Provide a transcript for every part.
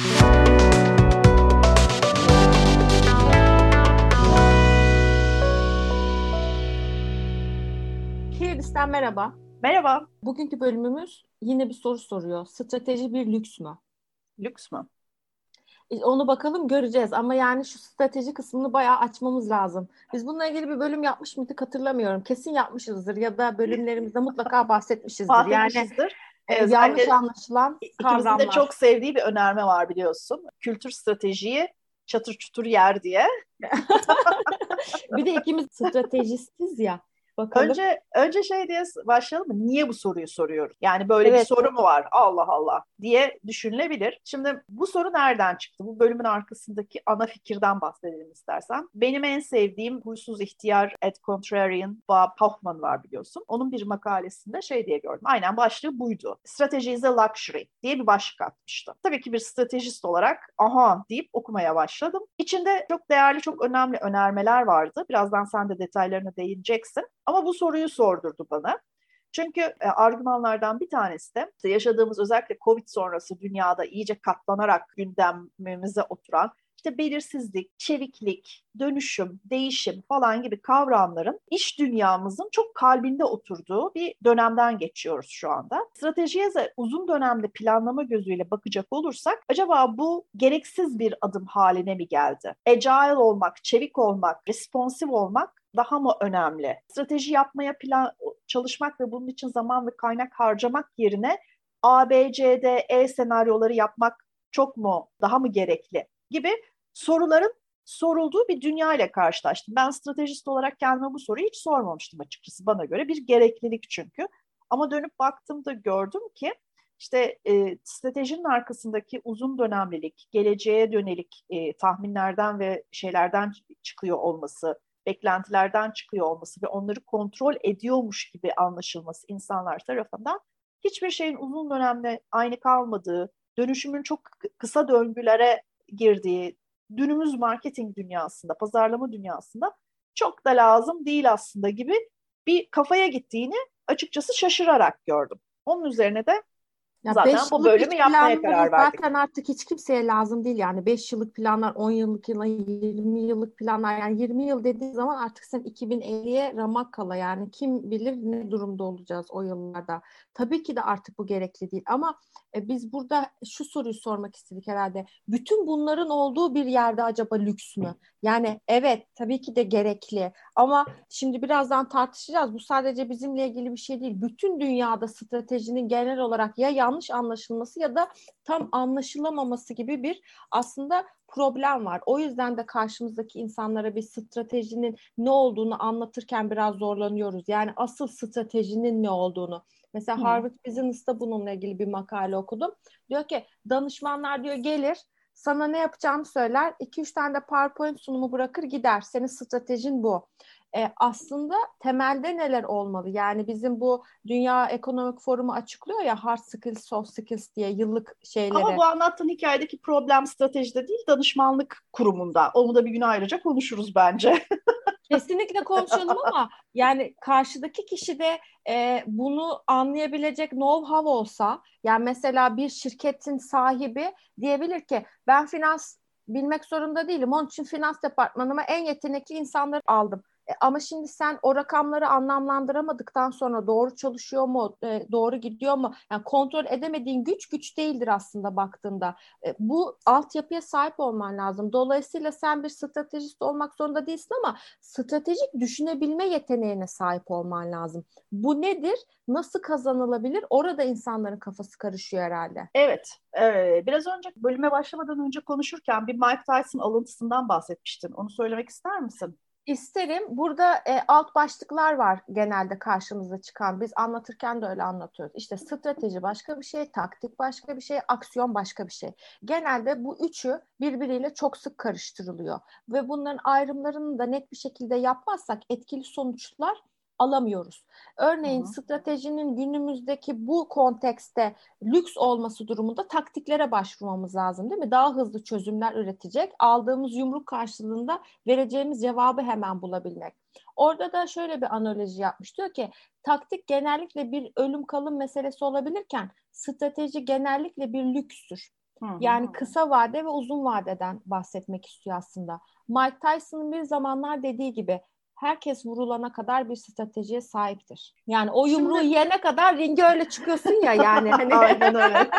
Kirdistan merhaba. Merhaba. Bugünkü bölümümüz yine bir soru soruyor. Strateji bir lüks mü? Lüks mü? E, onu bakalım göreceğiz ama yani şu strateji kısmını bayağı açmamız lazım. Biz bununla ilgili bir bölüm yapmış mıydık hatırlamıyorum. Kesin yapmışızdır ya da bölümlerimizde mutlaka bahsetmişizdir. Bahsetmişizdir. Yani e, yanlış anlaşılan kavramlar. de çok sevdiği bir önerme var biliyorsun. Kültür stratejiyi çatır çutur yer diye. bir de ikimiz stratejistiz ya. Bakalım. Önce önce şey diye başlayalım mı? Niye bu soruyu soruyoruz? Yani böyle evet. bir soru mu var? Allah Allah diye düşünülebilir. Şimdi bu soru nereden çıktı? Bu bölümün arkasındaki ana fikirden bahsedelim istersen. Benim en sevdiğim huysuz ihtiyar Ed Contrarian Bob Hoffman var biliyorsun. Onun bir makalesinde şey diye gördüm. Aynen başlığı buydu. Strategy is a luxury diye bir başlık atmıştı. Tabii ki bir stratejist olarak aha deyip okumaya başladım. İçinde çok değerli, çok önemli önermeler vardı. Birazdan sen de detaylarına değineceksin. Ama bu soruyu sordurdu bana. Çünkü e, argümanlardan bir tanesi de yaşadığımız özellikle Covid sonrası dünyada iyice katlanarak gündemimize oturan işte belirsizlik, çeviklik, dönüşüm, değişim falan gibi kavramların iş dünyamızın çok kalbinde oturduğu bir dönemden geçiyoruz şu anda. Stratejiye de uzun dönemde planlama gözüyle bakacak olursak acaba bu gereksiz bir adım haline mi geldi? Agile olmak, çevik olmak, responsif olmak daha mı önemli? Strateji yapmaya plan çalışmak ve bunun için zaman ve kaynak harcamak yerine A, B, C, D, E senaryoları yapmak çok mu, daha mı gerekli gibi soruların sorulduğu bir dünya ile karşılaştım. Ben stratejist olarak kendime bu soruyu hiç sormamıştım açıkçası bana göre. Bir gereklilik çünkü. Ama dönüp baktığımda gördüm ki işte e, stratejinin arkasındaki uzun dönemlilik, geleceğe dönelik e, tahminlerden ve şeylerden çıkıyor olması, beklentilerden çıkıyor olması ve onları kontrol ediyormuş gibi anlaşılması insanlar tarafından hiçbir şeyin uzun dönemde aynı kalmadığı, dönüşümün çok kısa döngülere girdiği, günümüz marketing dünyasında, pazarlama dünyasında çok da lazım değil aslında gibi bir kafaya gittiğini açıkçası şaşırarak gördüm. Onun üzerine de ya zaten bu bölümü yapmaya karar verdik. Zaten artık hiç kimseye lazım değil yani 5 yıllık planlar, 10 yıllık planlar, 20 yıllık planlar yani 20 yıl dediğin zaman artık sen 2050'ye ramak kala yani kim bilir ne durumda olacağız o yıllarda. Tabii ki de artık bu gerekli değil ama e, biz burada şu soruyu sormak istedik herhalde. Bütün bunların olduğu bir yerde acaba lüks mü? Yani evet tabii ki de gerekli ama şimdi birazdan tartışacağız. Bu sadece bizimle ilgili bir şey değil. Bütün dünyada stratejinin genel olarak ya yanlış anlaşılması ya da tam anlaşılamaması gibi bir aslında problem var. O yüzden de karşımızdaki insanlara bir stratejinin ne olduğunu anlatırken biraz zorlanıyoruz. Yani asıl stratejinin ne olduğunu. Mesela hmm. Harvard Business'ta bununla ilgili bir makale okudum. Diyor ki danışmanlar diyor gelir sana ne yapacağını söyler. 2-3 tane de PowerPoint sunumu bırakır gider. Senin stratejin bu. E, aslında temelde neler olmalı? Yani bizim bu Dünya Ekonomik Forumu açıklıyor ya hard skills, soft skills diye yıllık şeyleri. Ama bu anlattığın hikayedeki problem stratejide değil danışmanlık kurumunda. Onu da bir gün ayrıca konuşuruz bence. Kesinlikle konuşalım ama yani karşıdaki kişi de e, bunu anlayabilecek know-how olsa yani mesela bir şirketin sahibi diyebilir ki ben finans bilmek zorunda değilim. Onun için finans departmanıma en yetenekli insanları aldım. E, ama şimdi sen o rakamları anlamlandıramadıktan sonra doğru çalışıyor mu, e, doğru gidiyor mu? Yani kontrol edemediğin güç güç değildir aslında baktığında. E, bu altyapıya sahip olman lazım. Dolayısıyla sen bir stratejist olmak zorunda değilsin ama stratejik düşünebilme yeteneğine sahip olman lazım. Bu nedir? Nasıl kazanılabilir? Orada insanların kafası karışıyor herhalde. Evet. evet. Biraz önce bölüme başlamadan önce konuşurken bir Mike Tyson alıntısından bahsetmiştin. Onu söylemek ister misin? İsterim. Burada e, alt başlıklar var genelde karşımıza çıkan. Biz anlatırken de öyle anlatıyoruz. İşte strateji başka bir şey, taktik başka bir şey, aksiyon başka bir şey. Genelde bu üçü birbiriyle çok sık karıştırılıyor. Ve bunların ayrımlarını da net bir şekilde yapmazsak etkili sonuçlar alamıyoruz. Örneğin Hı-hı. stratejinin günümüzdeki bu kontekste lüks olması durumunda taktiklere başvurmamız lazım değil mi? Daha hızlı çözümler üretecek, aldığımız yumruk karşılığında vereceğimiz cevabı hemen bulabilmek. Orada da şöyle bir analoji yapmış. Diyor ki taktik genellikle bir ölüm kalım meselesi olabilirken strateji genellikle bir lükstür. Yani kısa vade ve uzun vadeden bahsetmek istiyor aslında. Mike Tyson'ın bir zamanlar dediği gibi herkes vurulana kadar bir stratejiye sahiptir. Yani o yumruğu Şimdi... yene kadar ringe öyle çıkıyorsun ya yani. Hani... Aynen öyle.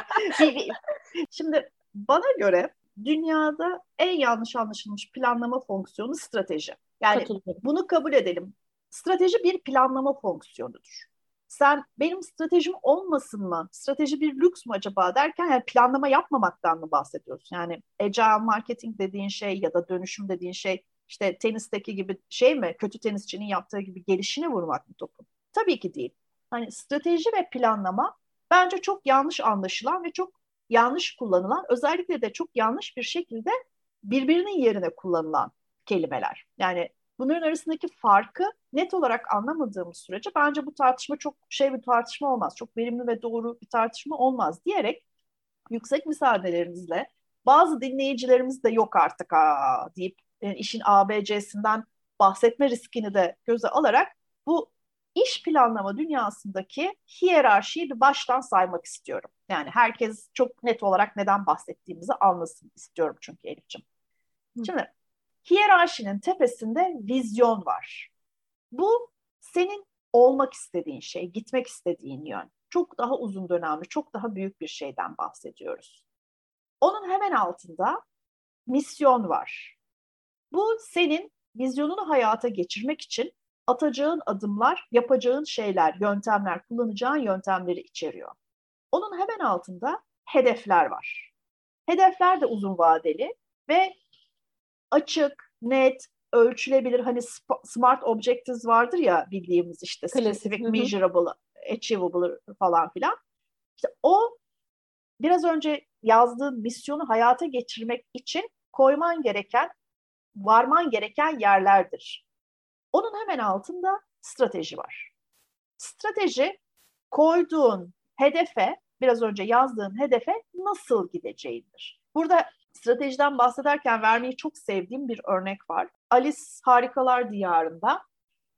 Şimdi bana göre dünyada en yanlış anlaşılmış planlama fonksiyonu strateji. Yani bunu kabul edelim. Strateji bir planlama fonksiyonudur. Sen benim stratejim olmasın mı? Strateji bir lüks mü acaba derken yani planlama yapmamaktan mı bahsediyorsun? Yani agile marketing dediğin şey ya da dönüşüm dediğin şey işte tenisteki gibi şey mi? Kötü tenisçinin yaptığı gibi gelişine vurmak mı topun? Tabii ki değil. Hani strateji ve planlama bence çok yanlış anlaşılan ve çok yanlış kullanılan, özellikle de çok yanlış bir şekilde birbirinin yerine kullanılan kelimeler. Yani bunların arasındaki farkı net olarak anlamadığımız sürece bence bu tartışma çok şey bir tartışma olmaz. Çok verimli ve doğru bir tartışma olmaz diyerek yüksek müsaadelerinizle bazı dinleyicilerimiz de yok artık ha deyip yani işin ABC'sinden bahsetme riskini de göze alarak bu iş planlama dünyasındaki hiyerarşiyi bir baştan saymak istiyorum. Yani herkes çok net olarak neden bahsettiğimizi anlasın istiyorum çünkü Elif'ciğim. Şimdi hiyerarşinin tepesinde vizyon var. Bu senin olmak istediğin şey, gitmek istediğin yön. Çok daha uzun dönemli, çok daha büyük bir şeyden bahsediyoruz. Onun hemen altında misyon var. Bu senin vizyonunu hayata geçirmek için atacağın adımlar, yapacağın şeyler, yöntemler, kullanacağın yöntemleri içeriyor. Onun hemen altında hedefler var. Hedefler de uzun vadeli ve açık, net, ölçülebilir hani smart objectives vardır ya bildiğimiz işte specific, measurable, achievable falan filan. İşte o biraz önce yazdığın misyonu hayata geçirmek için koyman gereken, varman gereken yerlerdir. Onun hemen altında strateji var. Strateji koyduğun hedefe, biraz önce yazdığın hedefe nasıl gideceğindir. Burada stratejiden bahsederken vermeyi çok sevdiğim bir örnek var. Alice Harikalar Diyarı'nda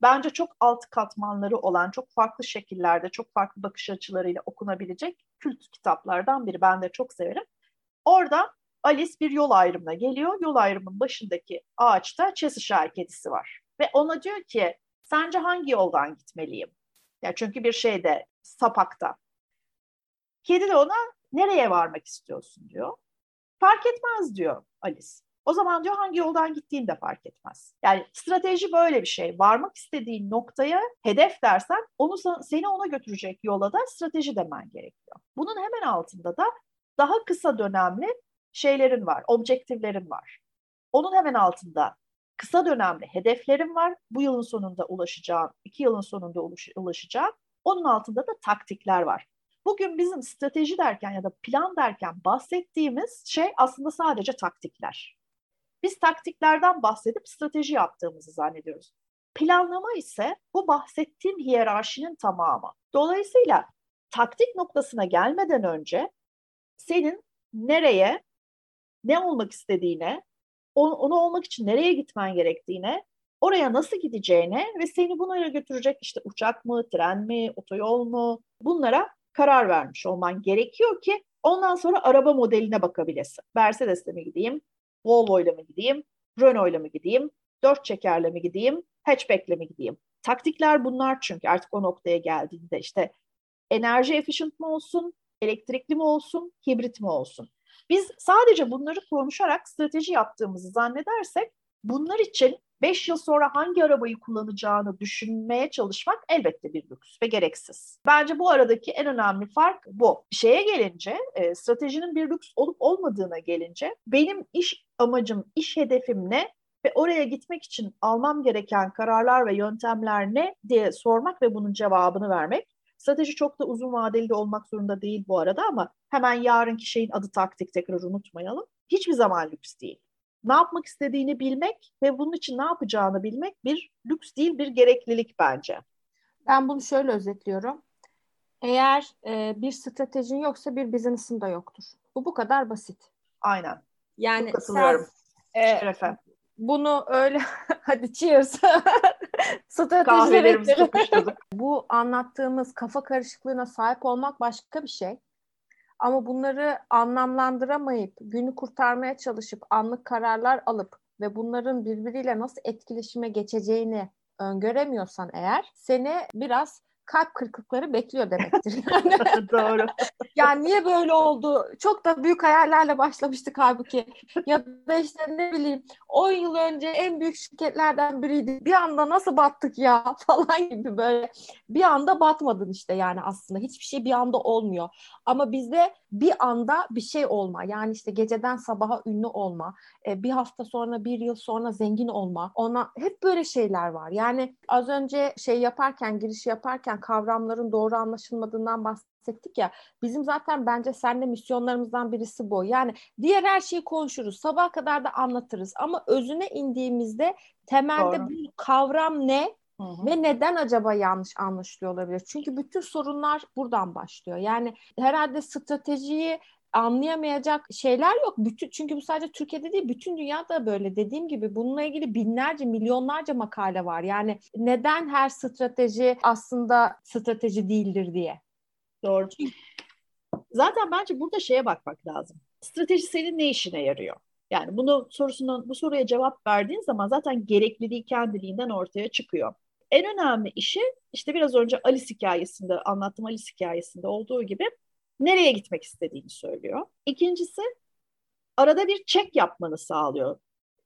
bence çok alt katmanları olan, çok farklı şekillerde, çok farklı bakış açılarıyla okunabilecek kült kitaplardan biri. Ben de çok severim. Orada Alice bir yol ayrımına geliyor. Yol ayrımının başındaki ağaçta Cheshire kedisi var. Ve ona diyor ki sence hangi yoldan gitmeliyim? Ya çünkü bir şeyde sapakta. Kedi de ona nereye varmak istiyorsun diyor. Fark etmez diyor Alice. O zaman diyor hangi yoldan gittiğin de fark etmez. Yani strateji böyle bir şey. Varmak istediğin noktaya hedef dersen onu seni ona götürecek yola da strateji demen gerekiyor. Bunun hemen altında da daha kısa dönemli şeylerin var, objektiflerin var. Onun hemen altında kısa dönemli hedeflerim var. Bu yılın sonunda ulaşacağım, iki yılın sonunda ulaşacağım. Onun altında da taktikler var. Bugün bizim strateji derken ya da plan derken bahsettiğimiz şey aslında sadece taktikler. Biz taktiklerden bahsedip strateji yaptığımızı zannediyoruz. Planlama ise bu bahsettiğim hiyerarşinin tamamı. Dolayısıyla taktik noktasına gelmeden önce senin nereye, ne olmak istediğine, onu olmak için nereye gitmen gerektiğine, oraya nasıl gideceğine ve seni buna götürecek işte uçak mı, tren mi, otoyol mu bunlara karar vermiş olman gerekiyor ki ondan sonra araba modeline bakabilesin. Mercedes'le mi gideyim, Volvo'yla mı gideyim, Renault'la mı gideyim, dört çekerle mi gideyim, hatchback'le mi gideyim? Taktikler bunlar çünkü artık o noktaya geldiğinde işte enerji efficient mi olsun, elektrikli mi olsun, hibrit mi olsun? Biz sadece bunları konuşarak strateji yaptığımızı zannedersek bunlar için 5 yıl sonra hangi arabayı kullanacağını düşünmeye çalışmak elbette bir lüks ve gereksiz. Bence bu aradaki en önemli fark bu. Şeye gelince, e, stratejinin bir lüks olup olmadığına gelince benim iş amacım, iş hedefim ne ve oraya gitmek için almam gereken kararlar ve yöntemler ne diye sormak ve bunun cevabını vermek. Strateji çok da uzun vadeli de olmak zorunda değil bu arada ama hemen yarınki şeyin adı taktik tekrar unutmayalım. Hiçbir zaman lüks değil ne yapmak istediğini bilmek ve bunun için ne yapacağını bilmek bir lüks değil bir gereklilik bence. Ben bunu şöyle özetliyorum. Eğer e, bir stratejin yoksa bir business'ın da yoktur. Bu bu kadar basit. Aynen. Yani Çok katılıyorum. Sen, e, bunu öyle hadi cheers. Kahvelerimizi Bu anlattığımız kafa karışıklığına sahip olmak başka bir şey. Ama bunları anlamlandıramayıp günü kurtarmaya çalışıp anlık kararlar alıp ve bunların birbiriyle nasıl etkileşime geçeceğini öngöremiyorsan eğer seni biraz kalp kırıklıkları bekliyor demektir. Yani, Doğru. yani niye böyle oldu? Çok da büyük hayallerle başlamıştık halbuki. Ya da işte ne bileyim 10 yıl önce en büyük şirketlerden biriydi. Bir anda nasıl battık ya falan gibi böyle. Bir anda batmadın işte yani aslında. Hiçbir şey bir anda olmuyor. Ama bizde bir anda bir şey olma. Yani işte geceden sabaha ünlü olma. Bir hafta sonra, bir yıl sonra zengin olma. Ona hep böyle şeyler var. Yani az önce şey yaparken, giriş yaparken kavramların doğru anlaşılmadığından bahsettik ya. Bizim zaten bence seninle misyonlarımızdan birisi bu. Yani diğer her şeyi konuşuruz. Sabah kadar da anlatırız. Ama özüne indiğimizde temelde doğru. bu kavram ne? Hı hı. Ve neden acaba yanlış anlaşılıyor olabilir? Çünkü bütün sorunlar buradan başlıyor. Yani herhalde stratejiyi anlayamayacak şeyler yok. Bütün çünkü bu sadece Türkiye'de değil, bütün dünyada böyle. Dediğim gibi bununla ilgili binlerce, milyonlarca makale var. Yani neden her strateji aslında strateji değildir diye. Doğru. Zaten bence burada şeye bakmak lazım. Strateji senin ne işine yarıyor? Yani bunu sorusundan bu soruya cevap verdiğin zaman zaten gerekliliği kendiliğinden ortaya çıkıyor. En önemli işi işte biraz önce Alice hikayesinde anlattığım Alice hikayesinde olduğu gibi nereye gitmek istediğini söylüyor. İkincisi arada bir çek yapmanı sağlıyor.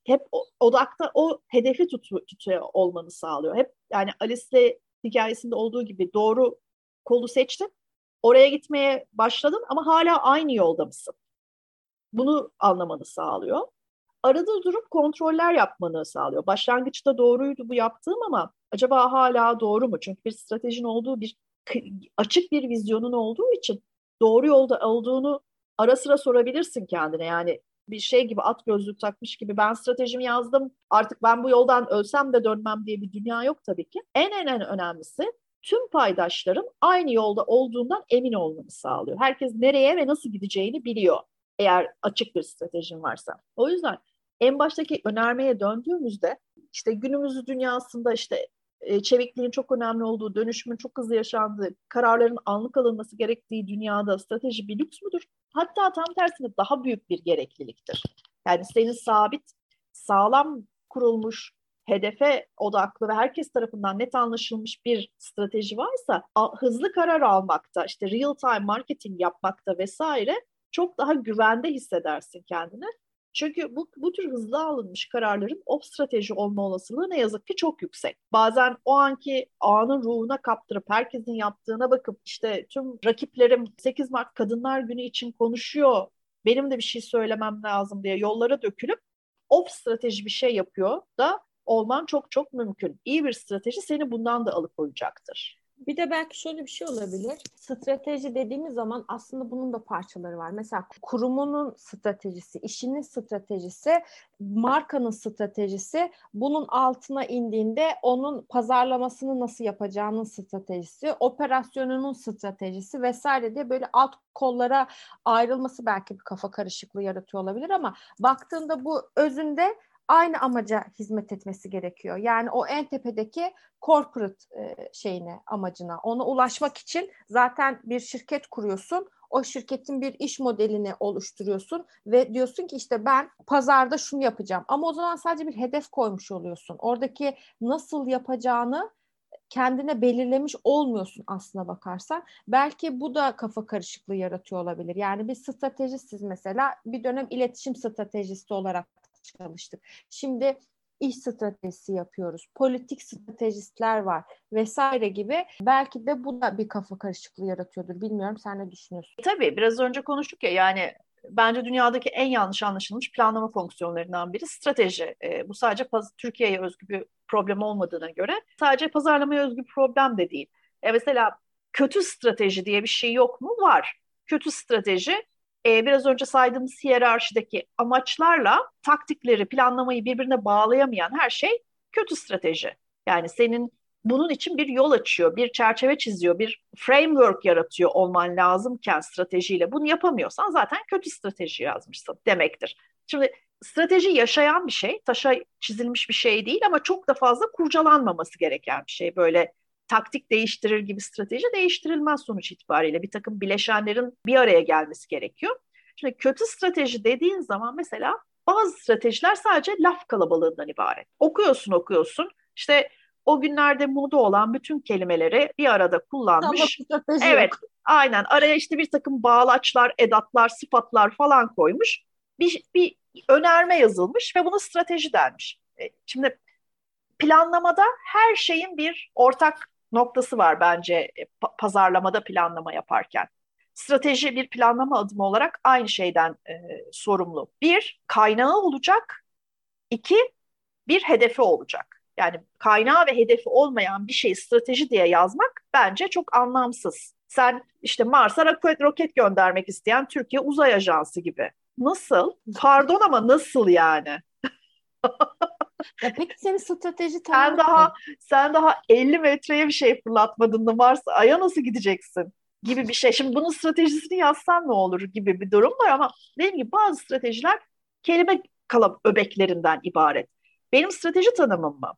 Hep odakta o hedefi tutu, tutuyor olmanı sağlıyor. Hep yani Alice'le hikayesinde olduğu gibi doğru kolu seçtin. Oraya gitmeye başladın ama hala aynı yolda mısın? Bunu anlamanı sağlıyor. Arada durup kontroller yapmanı sağlıyor. Başlangıçta doğruydu bu yaptığım ama acaba hala doğru mu? Çünkü bir stratejin olduğu bir açık bir vizyonun olduğu için doğru yolda olduğunu ara sıra sorabilirsin kendine. Yani bir şey gibi at gözlük takmış gibi ben stratejimi yazdım artık ben bu yoldan ölsem de dönmem diye bir dünya yok tabii ki. En en en önemlisi tüm paydaşların aynı yolda olduğundan emin olmanı sağlıyor. Herkes nereye ve nasıl gideceğini biliyor eğer açık bir stratejin varsa. O yüzden en baştaki önermeye döndüğümüzde işte günümüzü dünyasında işte e, çevikliğin çok önemli olduğu, dönüşümün çok hızlı yaşandığı, kararların anlık alınması gerektiği dünyada strateji bir lüks müdür? Hatta tam tersine daha büyük bir gerekliliktir. Yani senin sabit, sağlam kurulmuş, hedefe odaklı ve herkes tarafından net anlaşılmış bir strateji varsa hızlı karar almakta, işte real time marketing yapmakta vesaire çok daha güvende hissedersin kendini. Çünkü bu, bu tür hızlı alınmış kararların off strateji olma olasılığı ne yazık ki çok yüksek. Bazen o anki anın ruhuna kaptırıp herkesin yaptığına bakıp işte tüm rakiplerim 8 Mart Kadınlar Günü için konuşuyor. Benim de bir şey söylemem lazım diye yollara dökülüp off strateji bir şey yapıyor da olman çok çok mümkün. İyi bir strateji seni bundan da alıkoyacaktır. Bir de belki şöyle bir şey olabilir. Strateji dediğimiz zaman aslında bunun da parçaları var. Mesela kurumunun stratejisi, işinin stratejisi, markanın stratejisi, bunun altına indiğinde onun pazarlamasını nasıl yapacağının stratejisi, operasyonunun stratejisi vesaire diye böyle alt kollara ayrılması belki bir kafa karışıklığı yaratıyor olabilir ama baktığında bu özünde aynı amaca hizmet etmesi gerekiyor. Yani o en tepedeki corporate e, şeyine, amacına, ona ulaşmak için zaten bir şirket kuruyorsun. O şirketin bir iş modelini oluşturuyorsun ve diyorsun ki işte ben pazarda şunu yapacağım. Ama o zaman sadece bir hedef koymuş oluyorsun. Oradaki nasıl yapacağını kendine belirlemiş olmuyorsun aslına bakarsan. Belki bu da kafa karışıklığı yaratıyor olabilir. Yani bir stratejisiz mesela bir dönem iletişim stratejisti olarak çalıştık. Şimdi iş stratejisi yapıyoruz. Politik stratejistler var vesaire gibi. Belki de bu da bir kafa karışıklığı yaratıyordur. Bilmiyorum sen ne düşünüyorsun? E, tabii biraz önce konuştuk ya yani bence dünyadaki en yanlış anlaşılmış planlama fonksiyonlarından biri strateji. E, bu sadece Türkiye'ye özgü bir problem olmadığına göre sadece pazarlamaya özgü bir problem de değil. E, mesela kötü strateji diye bir şey yok mu? Var. Kötü strateji e, biraz önce saydığımız hiyerarşideki amaçlarla taktikleri, planlamayı birbirine bağlayamayan her şey kötü strateji. Yani senin bunun için bir yol açıyor, bir çerçeve çiziyor, bir framework yaratıyor olman lazımken stratejiyle bunu yapamıyorsan zaten kötü strateji yazmışsın demektir. Şimdi strateji yaşayan bir şey, taşa çizilmiş bir şey değil ama çok da fazla kurcalanmaması gereken bir şey. Böyle taktik değiştirir gibi strateji değiştirilmez sonuç itibariyle. Bir takım bileşenlerin bir araya gelmesi gerekiyor. Şimdi kötü strateji dediğin zaman mesela bazı stratejiler sadece laf kalabalığından ibaret. Okuyorsun okuyorsun işte o günlerde moda olan bütün kelimeleri bir arada kullanmış. Evet yok. aynen araya işte bir takım bağlaçlar, edatlar, sıfatlar falan koymuş. Bir, bir önerme yazılmış ve buna strateji denmiş. E, şimdi planlamada her şeyin bir ortak noktası var bence e, pazarlamada planlama yaparken. Strateji bir planlama adımı olarak aynı şeyden e, sorumlu. Bir, kaynağı olacak. İki, bir hedefi olacak. Yani kaynağı ve hedefi olmayan bir şeyi strateji diye yazmak bence çok anlamsız. Sen işte Mars'a roket, roket göndermek isteyen Türkiye Uzay Ajansı gibi. Nasıl? Pardon ama nasıl yani? Ya peki senin strateji sen daha sen daha 50 metreye bir şey fırlatmadın da Mars'a Ay'a nasıl gideceksin? gibi bir şey. Şimdi bunun stratejisini yazsan ne olur gibi bir durum var ama dediğim gibi bazı stratejiler kelime kalam öbeklerinden ibaret. Benim strateji tanımım mı?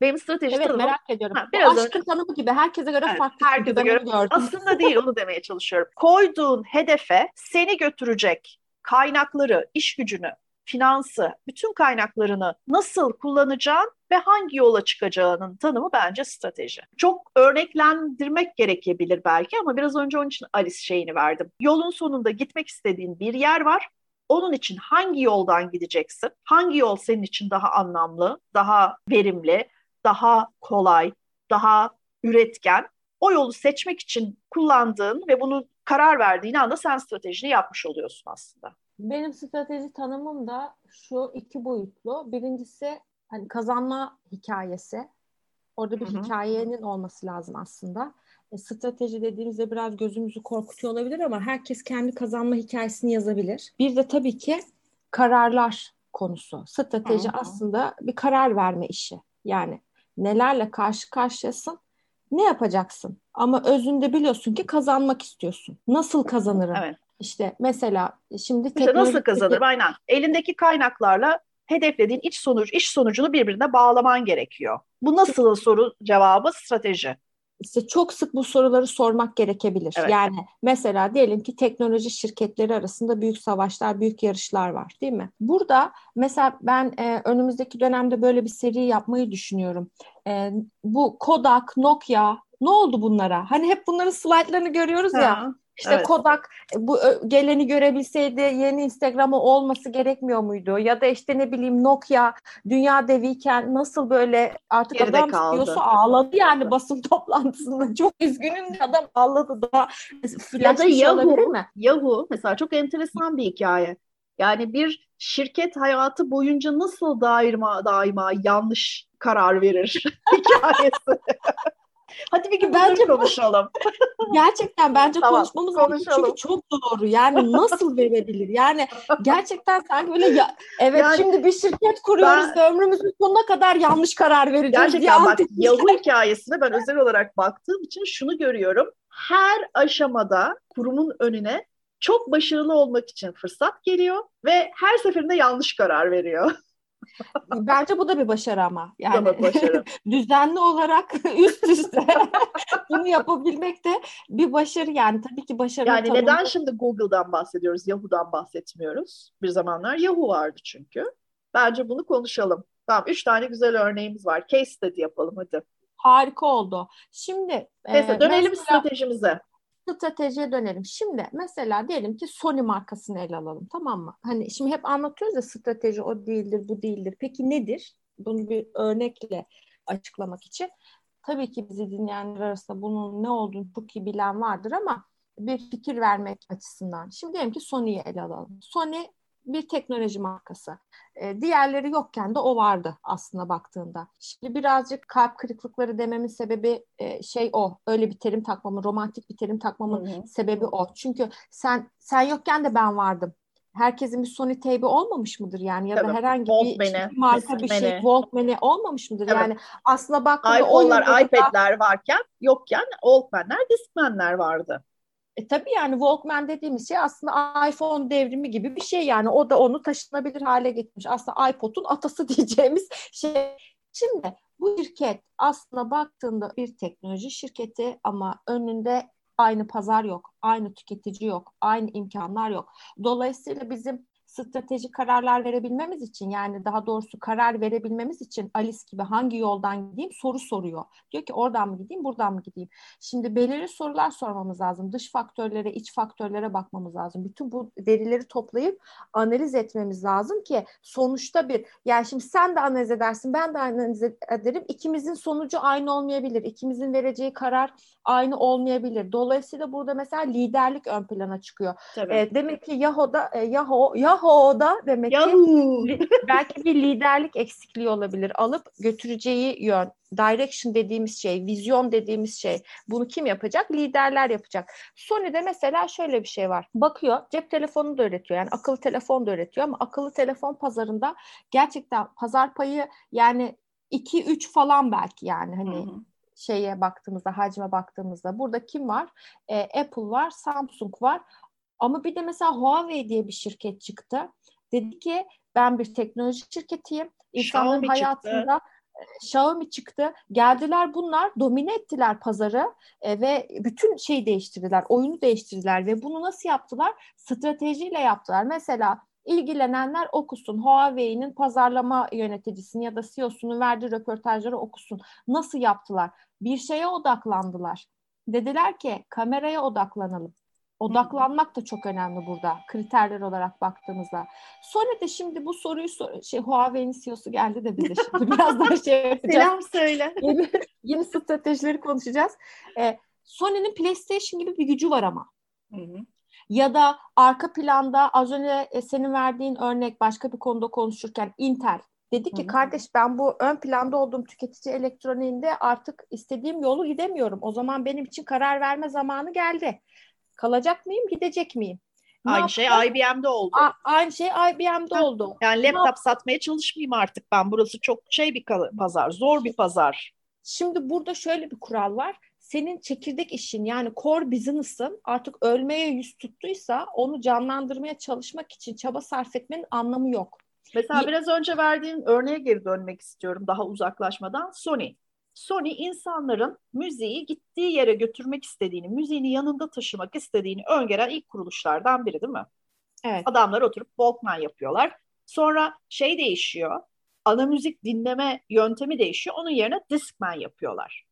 Benim strateji evet, tanımım. merak ediyorum. Ha, biraz aşkın önce... tanımı gibi herkese göre evet, farklı. Herkese göre. Gördüm. Aslında değil onu demeye çalışıyorum. Koyduğun hedefe seni götürecek kaynakları, iş gücünü, finansı, bütün kaynaklarını nasıl kullanacağın ve hangi yola çıkacağının tanımı bence strateji. Çok örneklendirmek gerekebilir belki ama biraz önce onun için Alice şeyini verdim. Yolun sonunda gitmek istediğin bir yer var. Onun için hangi yoldan gideceksin? Hangi yol senin için daha anlamlı, daha verimli, daha kolay, daha üretken? O yolu seçmek için kullandığın ve bunu karar verdiğin anda sen stratejini yapmış oluyorsun aslında. Benim strateji tanımım da şu iki boyutlu. Birincisi hani kazanma hikayesi. Orada bir Hı-hı. hikayenin olması lazım aslında. E, strateji dediğimizde biraz gözümüzü korkutuyor olabilir ama herkes kendi kazanma hikayesini yazabilir. Bir de tabii ki kararlar konusu. Strateji Hı-hı. aslında bir karar verme işi. Yani nelerle karşı karşıyasın, ne yapacaksın? Ama özünde biliyorsun ki kazanmak istiyorsun. Nasıl kazanırım? Evet. İşte mesela şimdi işte nasıl kazanır? Aynen. Elindeki kaynaklarla hedeflediğin iç sonuç, iş sonucunu birbirine bağlaman gerekiyor. Bu nasıl soru cevabı strateji. İşte çok sık bu soruları sormak gerekebilir. Evet. Yani mesela diyelim ki teknoloji şirketleri arasında büyük savaşlar, büyük yarışlar var değil mi? Burada mesela ben e, önümüzdeki dönemde böyle bir seri yapmayı düşünüyorum. E, bu Kodak, Nokia ne oldu bunlara? Hani hep bunların slaytlarını görüyoruz ha. ya. İşte evet. Kodak e, bu geleni görebilseydi yeni Instagram'ı olması gerekmiyor muydu? Ya da işte ne bileyim Nokia dünya deviyken nasıl böyle artık Geride adam kaldı. istiyorsa ağladı yani basın toplantısında. Çok üzgünüm adam ağladı da. Ya da Yahoo, mi? Yahoo mesela çok enteresan bir hikaye. Yani bir şirket hayatı boyunca nasıl daima daima yanlış karar verir hikayesi. Hadi bir gün bence konuşalım. Gerçekten bence tamam, konuşmamız konuşalım. çünkü çok doğru. Yani nasıl verebilir? Yani gerçekten sanki böyle ya, evet yani, şimdi bir şirket kuruyoruz ben, ve ömrümüzün sonuna kadar yanlış karar vereceğiz. Gerçekten bak Yahoo hikayesine ben özel olarak baktığım için şunu görüyorum. Her aşamada kurumun önüne çok başarılı olmak için fırsat geliyor ve her seferinde yanlış karar veriyor. Bence bu da bir başarı ama. Yani başarı. düzenli olarak üst üste bunu yapabilmek de bir başarı yani tabii ki başarı. Yani tanımı... neden şimdi Google'dan bahsediyoruz, Yahoo'dan bahsetmiyoruz? Bir zamanlar Yahoo vardı çünkü. Bence bunu konuşalım. Tamam, üç tane güzel örneğimiz var. Case study yapalım hadi. Harika oldu. Şimdi Neyse e, dönelim mesela, stratejimize stratejiye dönelim. Şimdi mesela diyelim ki Sony markasını ele alalım tamam mı? Hani şimdi hep anlatıyoruz ya strateji o değildir bu değildir. Peki nedir? Bunu bir örnekle açıklamak için. Tabii ki bizi dinleyenler arasında bunun ne olduğunu çok iyi bilen vardır ama bir fikir vermek açısından. Şimdi diyelim ki Sony'yi ele alalım. Sony bir teknoloji markası. E, diğerleri yokken de o vardı aslında baktığında. Şimdi birazcık kalp kırıklıkları dememin sebebi e, şey o. Öyle bir terim takmamın, romantik bir terim takmamın Hı-hı. sebebi o. Çünkü sen sen yokken de ben vardım. Herkesin bir Sony teybi olmamış mıdır yani ya da herhangi bir marka bir şey Walkman'i olmamış mıdır? Evet. Yani aslında baktığında iPhone'lar, iPad'ler varken yokken Walkman'ler, Discman'ler vardı. E tabii yani Walkman dediğimiz şey aslında iPhone devrimi gibi bir şey yani o da onu taşınabilir hale getirmiş. Aslında iPod'un atası diyeceğimiz şey. Şimdi bu şirket aslında baktığında bir teknoloji şirketi ama önünde aynı pazar yok, aynı tüketici yok, aynı imkanlar yok. Dolayısıyla bizim stratejik kararlar verebilmemiz için yani daha doğrusu karar verebilmemiz için Alice gibi hangi yoldan gideyim soru soruyor. Diyor ki oradan mı gideyim buradan mı gideyim? Şimdi belirli sorular sormamız lazım. Dış faktörlere, iç faktörlere bakmamız lazım. Bütün bu verileri toplayıp analiz etmemiz lazım ki sonuçta bir yani şimdi sen de analiz edersin ben de analiz ederim. İkimizin sonucu aynı olmayabilir. İkimizin vereceği karar aynı olmayabilir. Dolayısıyla burada mesela liderlik ön plana çıkıyor. Tabii. E, demek ki Yahoo'da e, Yahoo Yahoo'da demek Yahoo. ki belki bir liderlik eksikliği olabilir. Alıp götüreceği yön, direction dediğimiz şey, vizyon dediğimiz şey. Bunu kim yapacak? Liderler yapacak. Sony'de mesela şöyle bir şey var. Bakıyor, cep telefonu da üretiyor. Yani akıllı telefon da üretiyor ama akıllı telefon pazarında gerçekten pazar payı yani 2-3 falan belki yani hani hı hı şeye baktığımızda, hacme baktığımızda burada kim var? E, Apple var, Samsung var. Ama bir de mesela Huawei diye bir şirket çıktı. Dedi ki ben bir teknoloji şirketiyim. İnsanların Xiaomi hayatında çıktı. Xiaomi çıktı. Geldiler bunlar domine ettiler pazarı e, ve bütün şeyi değiştirdiler. Oyunu değiştirdiler ve bunu nasıl yaptılar? Stratejiyle yaptılar. Mesela ilgilenenler okusun. Huawei'nin pazarlama yöneticisini ya da CEO'sunu verdiği röportajları okusun. Nasıl yaptılar? Bir şeye odaklandılar. Dediler ki kameraya odaklanalım. Odaklanmak da çok önemli burada kriterler olarak baktığımızda. Sonra da şimdi bu soruyu sor şey Huawei'nin CEO'su geldi de bize şimdi biraz daha şey yapacağız. Selam söyle. Yeni, yeni stratejileri konuşacağız. Ee, Sony'nin PlayStation gibi bir gücü var ama. Hı hı. Ya da arka planda az önce e, senin verdiğin örnek başka bir konuda konuşurken Intel dedi ki Hı-hı. kardeş ben bu ön planda olduğum tüketici elektroniğinde artık istediğim yolu gidemiyorum. O zaman benim için karar verme zamanı geldi. Kalacak mıyım, gidecek miyim? Ne aynı şey yaptım? şey IBM'de oldu. A- aynı şey IBM'de ha, oldu. Yani laptop satmaya çalışmayayım artık ben. Burası çok şey bir pazar, zor bir pazar. Şimdi burada şöyle bir kural var. Senin çekirdek işin yani core business'ın artık ölmeye yüz tuttuysa onu canlandırmaya çalışmak için çaba sarf etmenin anlamı yok. Mesela biraz önce verdiğin örneğe geri dönmek istiyorum daha uzaklaşmadan. Sony. Sony insanların müziği gittiği yere götürmek istediğini, müziğini yanında taşımak istediğini öngören ilk kuruluşlardan biri değil mi? Evet. Adamlar oturup Walkman yapıyorlar. Sonra şey değişiyor. Ana müzik dinleme yöntemi değişiyor. Onun yerine Discman yapıyorlar.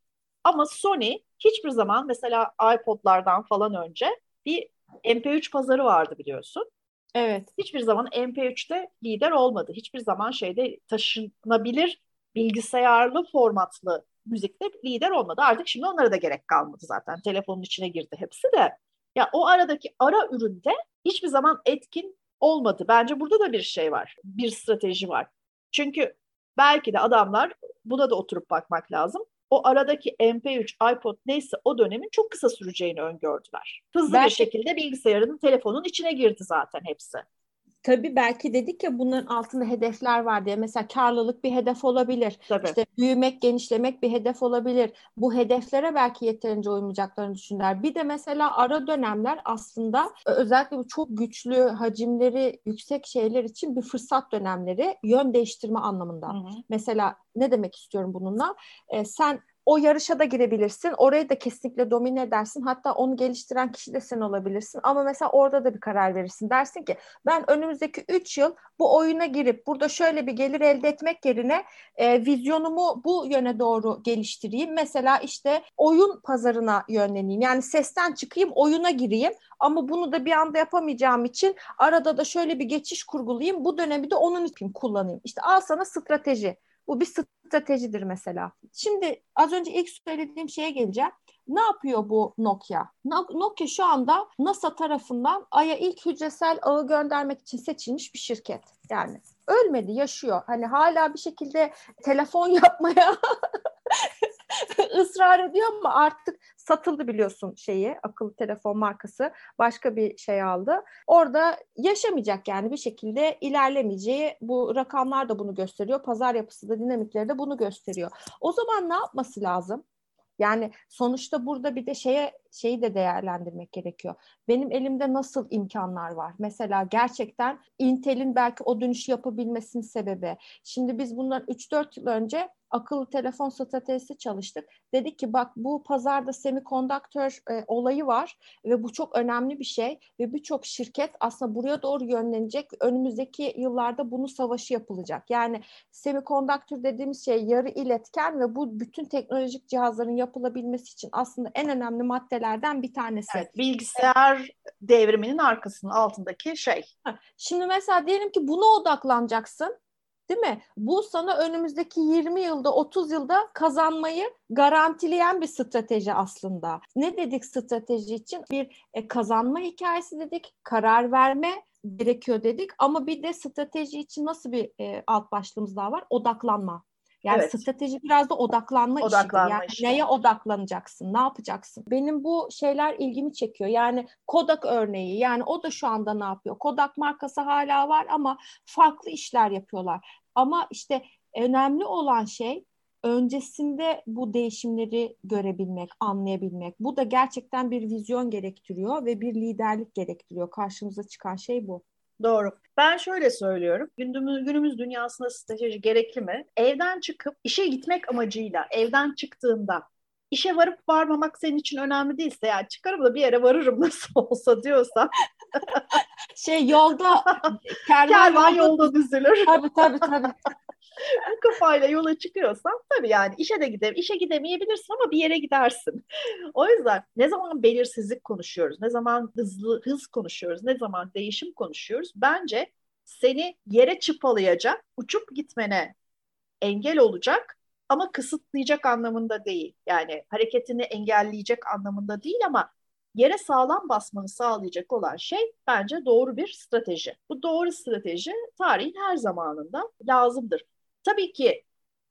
Ama Sony hiçbir zaman mesela iPod'lardan falan önce bir MP3 pazarı vardı biliyorsun. Evet. Hiçbir zaman MP3'te lider olmadı. Hiçbir zaman şeyde taşınabilir bilgisayarlı formatlı müzikte lider olmadı. Artık şimdi onlara da gerek kalmadı zaten. Telefonun içine girdi hepsi de. Ya o aradaki ara üründe hiçbir zaman etkin olmadı. Bence burada da bir şey var. Bir strateji var. Çünkü belki de adamlar buna da oturup bakmak lazım. O aradaki MP3, iPod neyse o dönemin çok kısa süreceğini öngördüler. Hızlı belki... bir şekilde bilgisayarının, telefonun içine girdi zaten hepsi tabii belki dedik ya bunların altında hedefler var diye. Mesela karlılık bir hedef olabilir. Tabii. İşte büyümek, genişlemek bir hedef olabilir. Bu hedeflere belki yeterince uymayacaklarını düşünürler. Bir de mesela ara dönemler aslında özellikle bu çok güçlü hacimleri yüksek şeyler için bir fırsat dönemleri yön değiştirme anlamında. Hı hı. Mesela ne demek istiyorum bununla? Ee, sen o yarışa da girebilirsin. Orayı da kesinlikle domine edersin. Hatta onu geliştiren kişi de sen olabilirsin. Ama mesela orada da bir karar verirsin. Dersin ki ben önümüzdeki 3 yıl bu oyuna girip burada şöyle bir gelir elde etmek yerine e, vizyonumu bu yöne doğru geliştireyim. Mesela işte oyun pazarına yönleneyim. Yani sesten çıkayım, oyuna gireyim. Ama bunu da bir anda yapamayacağım için arada da şöyle bir geçiş kurgulayayım. Bu dönemi de onun için kullanayım. İşte al sana strateji. Bu bir stratejidir mesela. Şimdi az önce ilk söylediğim şeye geleceğim. Ne yapıyor bu Nokia? Nokia şu anda NASA tarafından Ay'a ilk hücresel ağı göndermek için seçilmiş bir şirket. Yani ölmedi, yaşıyor. Hani hala bir şekilde telefon yapmaya ısrar ediyor ama artık satıldı biliyorsun şeyi akıllı telefon markası başka bir şey aldı. Orada yaşamayacak yani bir şekilde ilerlemeyeceği bu rakamlar da bunu gösteriyor. Pazar yapısı da dinamikleri de bunu gösteriyor. O zaman ne yapması lazım? Yani sonuçta burada bir de şeye şeyi de değerlendirmek gerekiyor. Benim elimde nasıl imkanlar var? Mesela gerçekten Intel'in belki o dönüşü yapabilmesinin sebebi. Şimdi biz bundan 3-4 yıl önce akıllı telefon stratejisi çalıştık. Dedik ki bak bu pazarda semikondaktör e, olayı var ve bu çok önemli bir şey ve birçok şirket aslında buraya doğru yönlenecek. Önümüzdeki yıllarda bunu savaşı yapılacak. Yani semikondaktör dediğimiz şey yarı iletken ve bu bütün teknolojik cihazların yapılabilmesi için aslında en önemli maddelerden bir tanesi. Evet, bilgisayar devriminin arkasının altındaki şey. Şimdi mesela diyelim ki buna odaklanacaksın. Değil mi? Bu sana önümüzdeki 20 yılda, 30 yılda kazanmayı garantileyen bir strateji aslında. Ne dedik strateji için? Bir e, kazanma hikayesi dedik, karar verme gerekiyor dedik ama bir de strateji için nasıl bir e, alt başlığımız daha var? Odaklanma. Yani evet. strateji biraz da odaklanma, odaklanma işidir. Yani işi. neye odaklanacaksın, ne yapacaksın? Benim bu şeyler ilgimi çekiyor. Yani Kodak örneği, yani o da şu anda ne yapıyor? Kodak markası hala var ama farklı işler yapıyorlar. Ama işte önemli olan şey öncesinde bu değişimleri görebilmek, anlayabilmek. Bu da gerçekten bir vizyon gerektiriyor ve bir liderlik gerektiriyor. Karşımıza çıkan şey bu. Doğru. Ben şöyle söylüyorum. Günümüz, günümüz dünyasında strateji gerekli mi? Evden çıkıp işe gitmek amacıyla evden çıktığında işe varıp varmamak senin için önemli değilse yani çıkarım da bir yere varırım nasıl olsa diyorsan şey yolda kervan, kervan yolda düzülür. Tabii tabii tabii. Bu kafayla yola çıkıyorsan tabii yani işe de gide işe gidemeyebilirsin ama bir yere gidersin. O yüzden ne zaman belirsizlik konuşuyoruz, ne zaman hızlı hız konuşuyoruz, ne zaman değişim konuşuyoruz. Bence seni yere çıpalayacak, uçup gitmene engel olacak ama kısıtlayacak anlamında değil. Yani hareketini engelleyecek anlamında değil ama yere sağlam basmanı sağlayacak olan şey bence doğru bir strateji. Bu doğru strateji tarihin her zamanında lazımdır. Tabii ki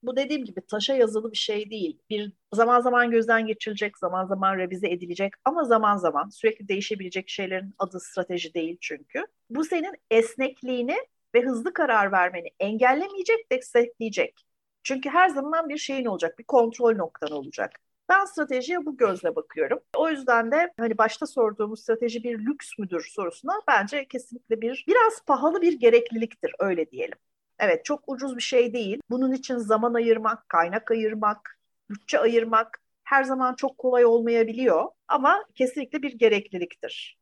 bu dediğim gibi taşa yazılı bir şey değil. Bir zaman zaman gözden geçirilecek, zaman zaman revize edilecek ama zaman zaman sürekli değişebilecek şeylerin adı strateji değil çünkü. Bu senin esnekliğini ve hızlı karar vermeni engellemeyecek, destekleyecek. Çünkü her zaman bir şeyin olacak, bir kontrol noktan olacak. Ben stratejiye bu gözle bakıyorum. O yüzden de hani başta sorduğumuz strateji bir lüks müdür sorusuna bence kesinlikle bir biraz pahalı bir gerekliliktir öyle diyelim. Evet çok ucuz bir şey değil. Bunun için zaman ayırmak, kaynak ayırmak, bütçe ayırmak her zaman çok kolay olmayabiliyor ama kesinlikle bir gerekliliktir.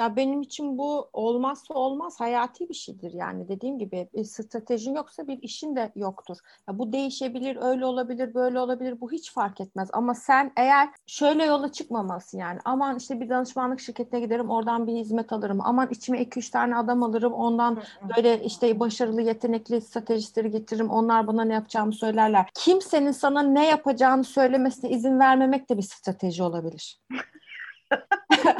Ya benim için bu olmazsa olmaz hayati bir şeydir yani dediğim gibi bir stratejin yoksa bir işin de yoktur. Ya bu değişebilir, öyle olabilir, böyle olabilir bu hiç fark etmez. Ama sen eğer şöyle yola çıkmaması yani aman işte bir danışmanlık şirketine giderim oradan bir hizmet alırım. Aman içime 2-3 tane adam alırım ondan böyle işte başarılı yetenekli stratejistleri getiririm onlar bana ne yapacağımı söylerler. Kimsenin sana ne yapacağını söylemesine izin vermemek de bir strateji olabilir.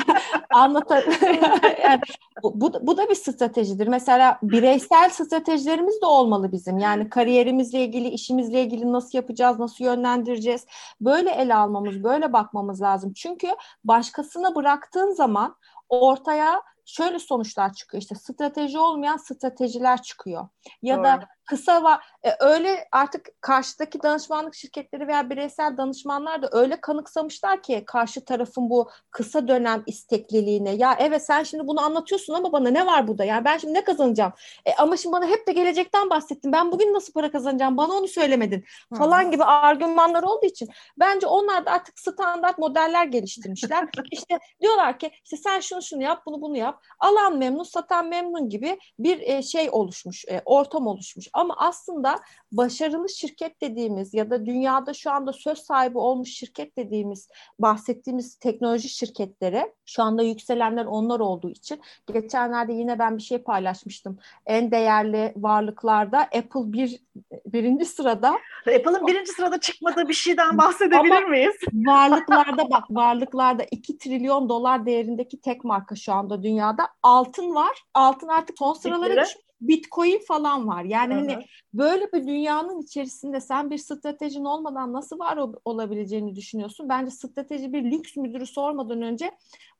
Anlatar. yani bu, bu, da bir stratejidir. Mesela bireysel stratejilerimiz de olmalı bizim. Yani kariyerimizle ilgili, işimizle ilgili nasıl yapacağız, nasıl yönlendireceğiz. Böyle ele almamız, böyle bakmamız lazım. Çünkü başkasına bıraktığın zaman ortaya şöyle sonuçlar çıkıyor. İşte strateji olmayan stratejiler çıkıyor. Ya Doğru. da kısa va e, öyle artık karşıdaki danışmanlık şirketleri veya bireysel danışmanlar da öyle kanıksamışlar ki karşı tarafın bu kısa dönem istekliliğine. Ya evet sen şimdi bunu anlatıyorsun ama bana ne var burada? Yani ben şimdi ne kazanacağım? E, ama şimdi bana hep de gelecekten bahsettin. Ben bugün nasıl para kazanacağım? Bana onu söylemedin. Falan hmm. gibi argümanlar olduğu için bence onlar da artık standart modeller geliştirmişler. İşte diyorlar ki işte sen şunu şunu yap, bunu bunu yap. Alan memnun, satan memnun gibi bir e, şey oluşmuş, e, ortam oluşmuş. Ama aslında başarılı şirket dediğimiz ya da dünyada şu anda söz sahibi olmuş şirket dediğimiz bahsettiğimiz teknoloji şirketleri şu anda yükselenler onlar olduğu için geçenlerde yine ben bir şey paylaşmıştım. En değerli varlıklarda Apple bir birinci sırada. Apple'ın birinci sırada çıkmadığı bir şeyden bahsedebilir Ama miyiz? varlıklarda bak varlıklarda 2 trilyon dolar değerindeki tek marka şu anda dünyada. Altın var. Altın artık son sıralara düşmüş. Bitcoin falan var. Yani hani böyle bir dünyanın içerisinde sen bir stratejin olmadan nasıl var olabileceğini düşünüyorsun? Bence strateji bir lüks müdürü sormadan önce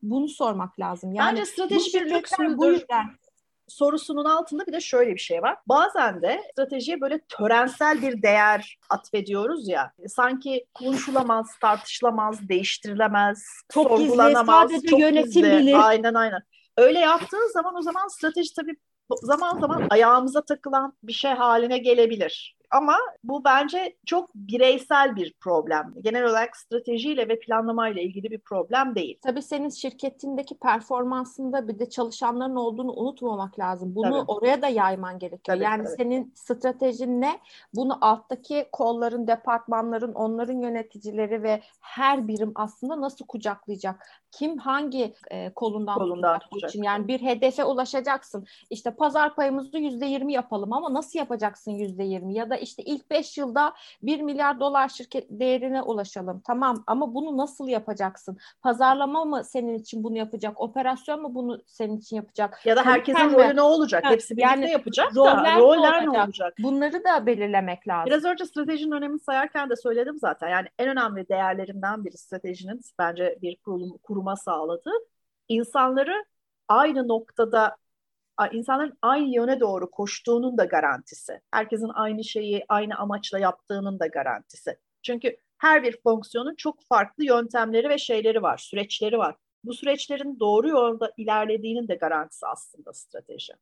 bunu sormak lazım. Yani Bence strateji bir lüks müdür. Bu yüzden sorusunun altında bir de şöyle bir şey var. Bazen de stratejiye böyle törensel bir değer atfediyoruz ya. Sanki konuşulamaz, tartışılamaz, değiştirilemez, çok sorgulanamaz, gizli, sadece çok yönetim gizli. Bilir. Aynen aynen. Öyle yaptığın zaman o zaman strateji tabii zaman zaman ayağımıza takılan bir şey haline gelebilir. Ama bu bence çok bireysel bir problem. Genel olarak stratejiyle ve planlamayla ilgili bir problem değil. Tabii senin şirketindeki performansında bir de çalışanların olduğunu unutmamak lazım. Bunu tabii. oraya da yayman gerekiyor. Tabii, yani tabii. senin stratejin ne? Bunu alttaki kolların, departmanların, onların yöneticileri ve her birim aslında nasıl kucaklayacak? Kim hangi e, kolundan, kolundan tutacak için? Yani bir hedefe ulaşacaksın. İşte pazar payımızı yüzde yirmi yapalım ama nasıl yapacaksın yüzde yirmi? Ya da işte ilk beş yılda bir milyar dolar şirket değerine ulaşalım. Tamam ama bunu nasıl yapacaksın? Pazarlama mı senin için bunu yapacak? Operasyon mu bunu senin için yapacak? Ya da herkesin rolü ne olacak? Ha, Hepsi birlikte yani yapacak roller da roller ne olacak? olacak? Bunları da belirlemek lazım. Biraz önce stratejinin önemini sayarken de söyledim zaten. Yani en önemli değerlerinden biri stratejinin bence bir kurum, kuruma sağladığı insanları aynı noktada insanların aynı yöne doğru koştuğunun da garantisi. Herkesin aynı şeyi aynı amaçla yaptığının da garantisi. Çünkü her bir fonksiyonun çok farklı yöntemleri ve şeyleri var, süreçleri var. Bu süreçlerin doğru yolda ilerlediğinin de garantisi aslında strateji.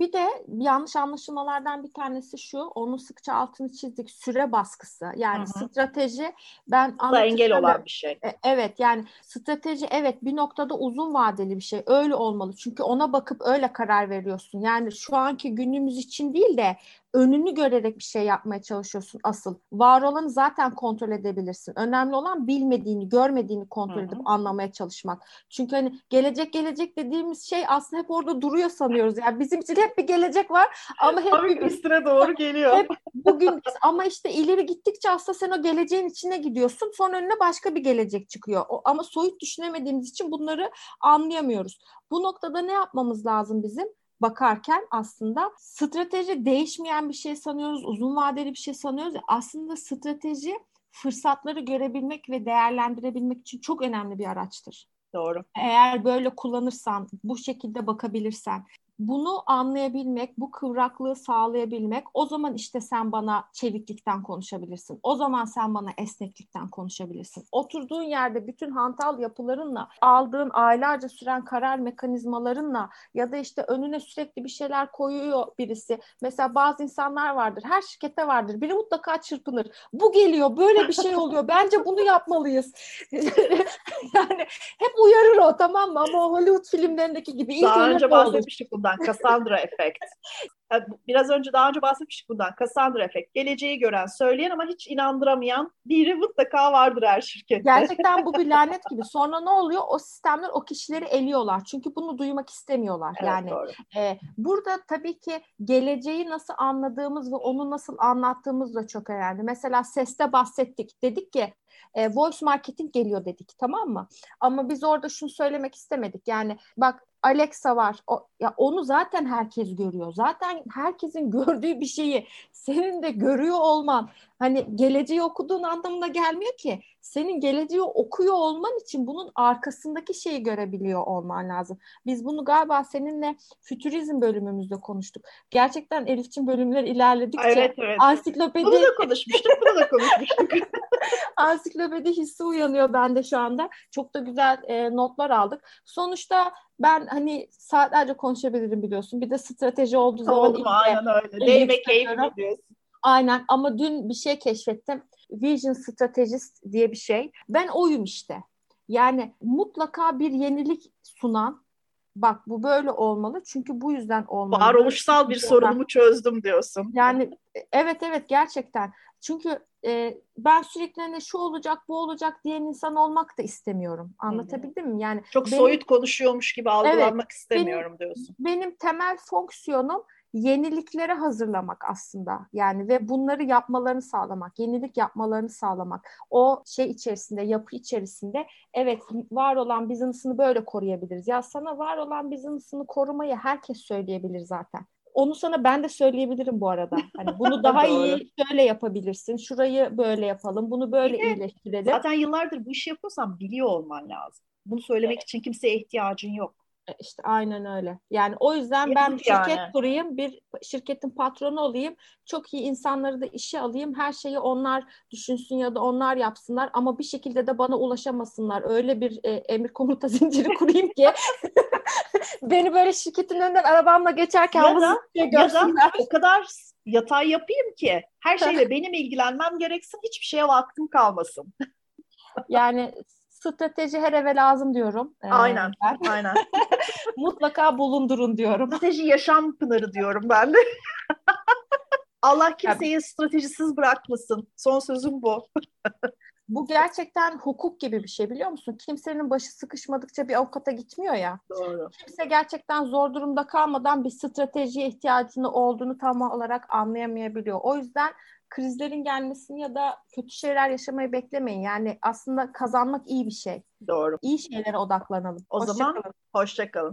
Bir de yanlış anlaşılmalardan bir tanesi şu, onu sıkça altını çizdik, süre baskısı. Yani Hı-hı. strateji ben da engel olan bir şey. E, evet yani strateji evet bir noktada uzun vadeli bir şey. Öyle olmalı. Çünkü ona bakıp öyle karar veriyorsun. Yani şu anki günümüz için değil de önünü görerek bir şey yapmaya çalışıyorsun asıl. Var olanı zaten kontrol edebilirsin. Önemli olan bilmediğini, görmediğini kontrol edip Hı-hı. anlamaya çalışmak. Çünkü hani gelecek gelecek dediğimiz şey aslında hep orada duruyor sanıyoruz. Yani bizim için hep bir gelecek var ama hep bir üstüne doğru geliyor. Hep bugün ama işte ileri gittikçe aslında sen o geleceğin içine gidiyorsun. Sonra önüne başka bir gelecek çıkıyor. O, ama soyut düşünemediğimiz için bunları anlayamıyoruz. Bu noktada ne yapmamız lazım bizim? Bakarken aslında strateji değişmeyen bir şey sanıyoruz, uzun vadeli bir şey sanıyoruz. Aslında strateji fırsatları görebilmek ve değerlendirebilmek için çok önemli bir araçtır. Doğru. Eğer böyle kullanırsan, bu şekilde bakabilirsen, bunu anlayabilmek, bu kıvraklığı sağlayabilmek o zaman işte sen bana çeviklikten konuşabilirsin. O zaman sen bana esneklikten konuşabilirsin. Oturduğun yerde bütün hantal yapılarınla, aldığın aylarca süren karar mekanizmalarınla ya da işte önüne sürekli bir şeyler koyuyor birisi. Mesela bazı insanlar vardır, her şirkette vardır. Biri mutlaka çırpınır. Bu geliyor, böyle bir şey oluyor. Bence bunu yapmalıyız. yani hep uyarır o tamam mı? Ama Hollywood filmlerindeki gibi. Daha önce bahsetmiştik bundan. Cassandra efekt. Biraz önce daha önce bahsetmiştik bundan. Cassandra efekt. Geleceği gören, söyleyen ama hiç inandıramayan biri mutlaka vardır her şirkette. Gerçekten bu bir lanet gibi. Sonra ne oluyor? O sistemler o kişileri eliyorlar. Çünkü bunu duymak istemiyorlar. Evet, yani e, burada tabii ki geleceği nasıl anladığımız ve onu nasıl anlattığımız da çok önemli. Mesela seste bahsettik. Dedik ki e, voice marketing geliyor dedik tamam mı? Ama biz orada şunu söylemek istemedik. Yani bak Alexa var. O, ya onu zaten herkes görüyor. Zaten herkesin gördüğü bir şeyi senin de görüyor olman hani geleceği okuduğun anlamına gelmiyor ki. Senin geleceği okuyor olman için bunun arkasındaki şeyi görebiliyor olman lazım. Biz bunu galiba seninle fütürizm bölümümüzde konuştuk. Gerçekten Elifçin bölümler ilerledikçe evet, evet. ansiklopedi... Bunu da konuşmuştuk, bunu da konuşmuştuk. ansiklopedi hissi uyanıyor bende şu anda. Çok da güzel e, notlar aldık. Sonuçta ben hani saatlerce konuşabilirim biliyorsun. Bir de strateji olduğu zaman... Oldu aynen öyle. Değme keyifli diyorsun. Aynen ama dün bir şey keşfettim. Vision Strategist diye bir şey. Ben oyum işte. Yani mutlaka bir yenilik sunan bak bu böyle olmalı çünkü bu yüzden olmalı. Varoluşsal bir sorunumu çözdüm diyorsun. Yani evet evet gerçekten. Çünkü e, ben sürekli hani şu olacak bu olacak diyen insan olmak da istemiyorum. Anlatabildim mi? Yani çok benim, soyut konuşuyormuş gibi algılanmak evet, istemiyorum benim, diyorsun. Benim temel fonksiyonum yeniliklere hazırlamak aslında. Yani ve bunları yapmalarını sağlamak, yenilik yapmalarını sağlamak. O şey içerisinde, yapı içerisinde evet var olan business'ını böyle koruyabiliriz. Ya sana var olan business'ını korumayı herkes söyleyebilir zaten. Onu sana ben de söyleyebilirim bu arada. Hani bunu daha iyi şöyle yapabilirsin. Şurayı böyle yapalım. Bunu böyle iyileştirelim. Zaten yıllardır bu işi yapıyorsan biliyor olman lazım. Bunu söylemek evet. için kimseye ihtiyacın yok. E, işte aynen öyle. Yani o yüzden ben şirket yani. kurayım, bir şirketin patronu olayım, çok iyi insanları da işe alayım, her şeyi onlar düşünsün ya da onlar yapsınlar ama bir şekilde de bana ulaşamasınlar. Öyle bir e, emir komuta zinciri kurayım ki Beni böyle şirketin önünden arabamla geçerken Ya da- Ya da o kadar yatay yapayım ki her şeyle benim ilgilenmem gereksin, hiçbir şeye vaktim kalmasın. yani strateji her eve lazım diyorum. Ee, Aynen. ben. Aynen. Mutlaka bulundurun diyorum. Strateji yaşam pınarı diyorum ben de. Allah kimseyi stratejisiz bırakmasın. Son sözüm bu. Bu gerçekten hukuk gibi bir şey biliyor musun? Kimsenin başı sıkışmadıkça bir avukata gitmiyor ya. Doğru. Kimse gerçekten zor durumda kalmadan bir stratejiye ihtiyacını olduğunu tam olarak anlayamayabiliyor. O yüzden krizlerin gelmesini ya da kötü şeyler yaşamayı beklemeyin. Yani aslında kazanmak iyi bir şey. Doğru. İyi şeylere odaklanalım. O Hoşça zaman kalın. hoşça kalın.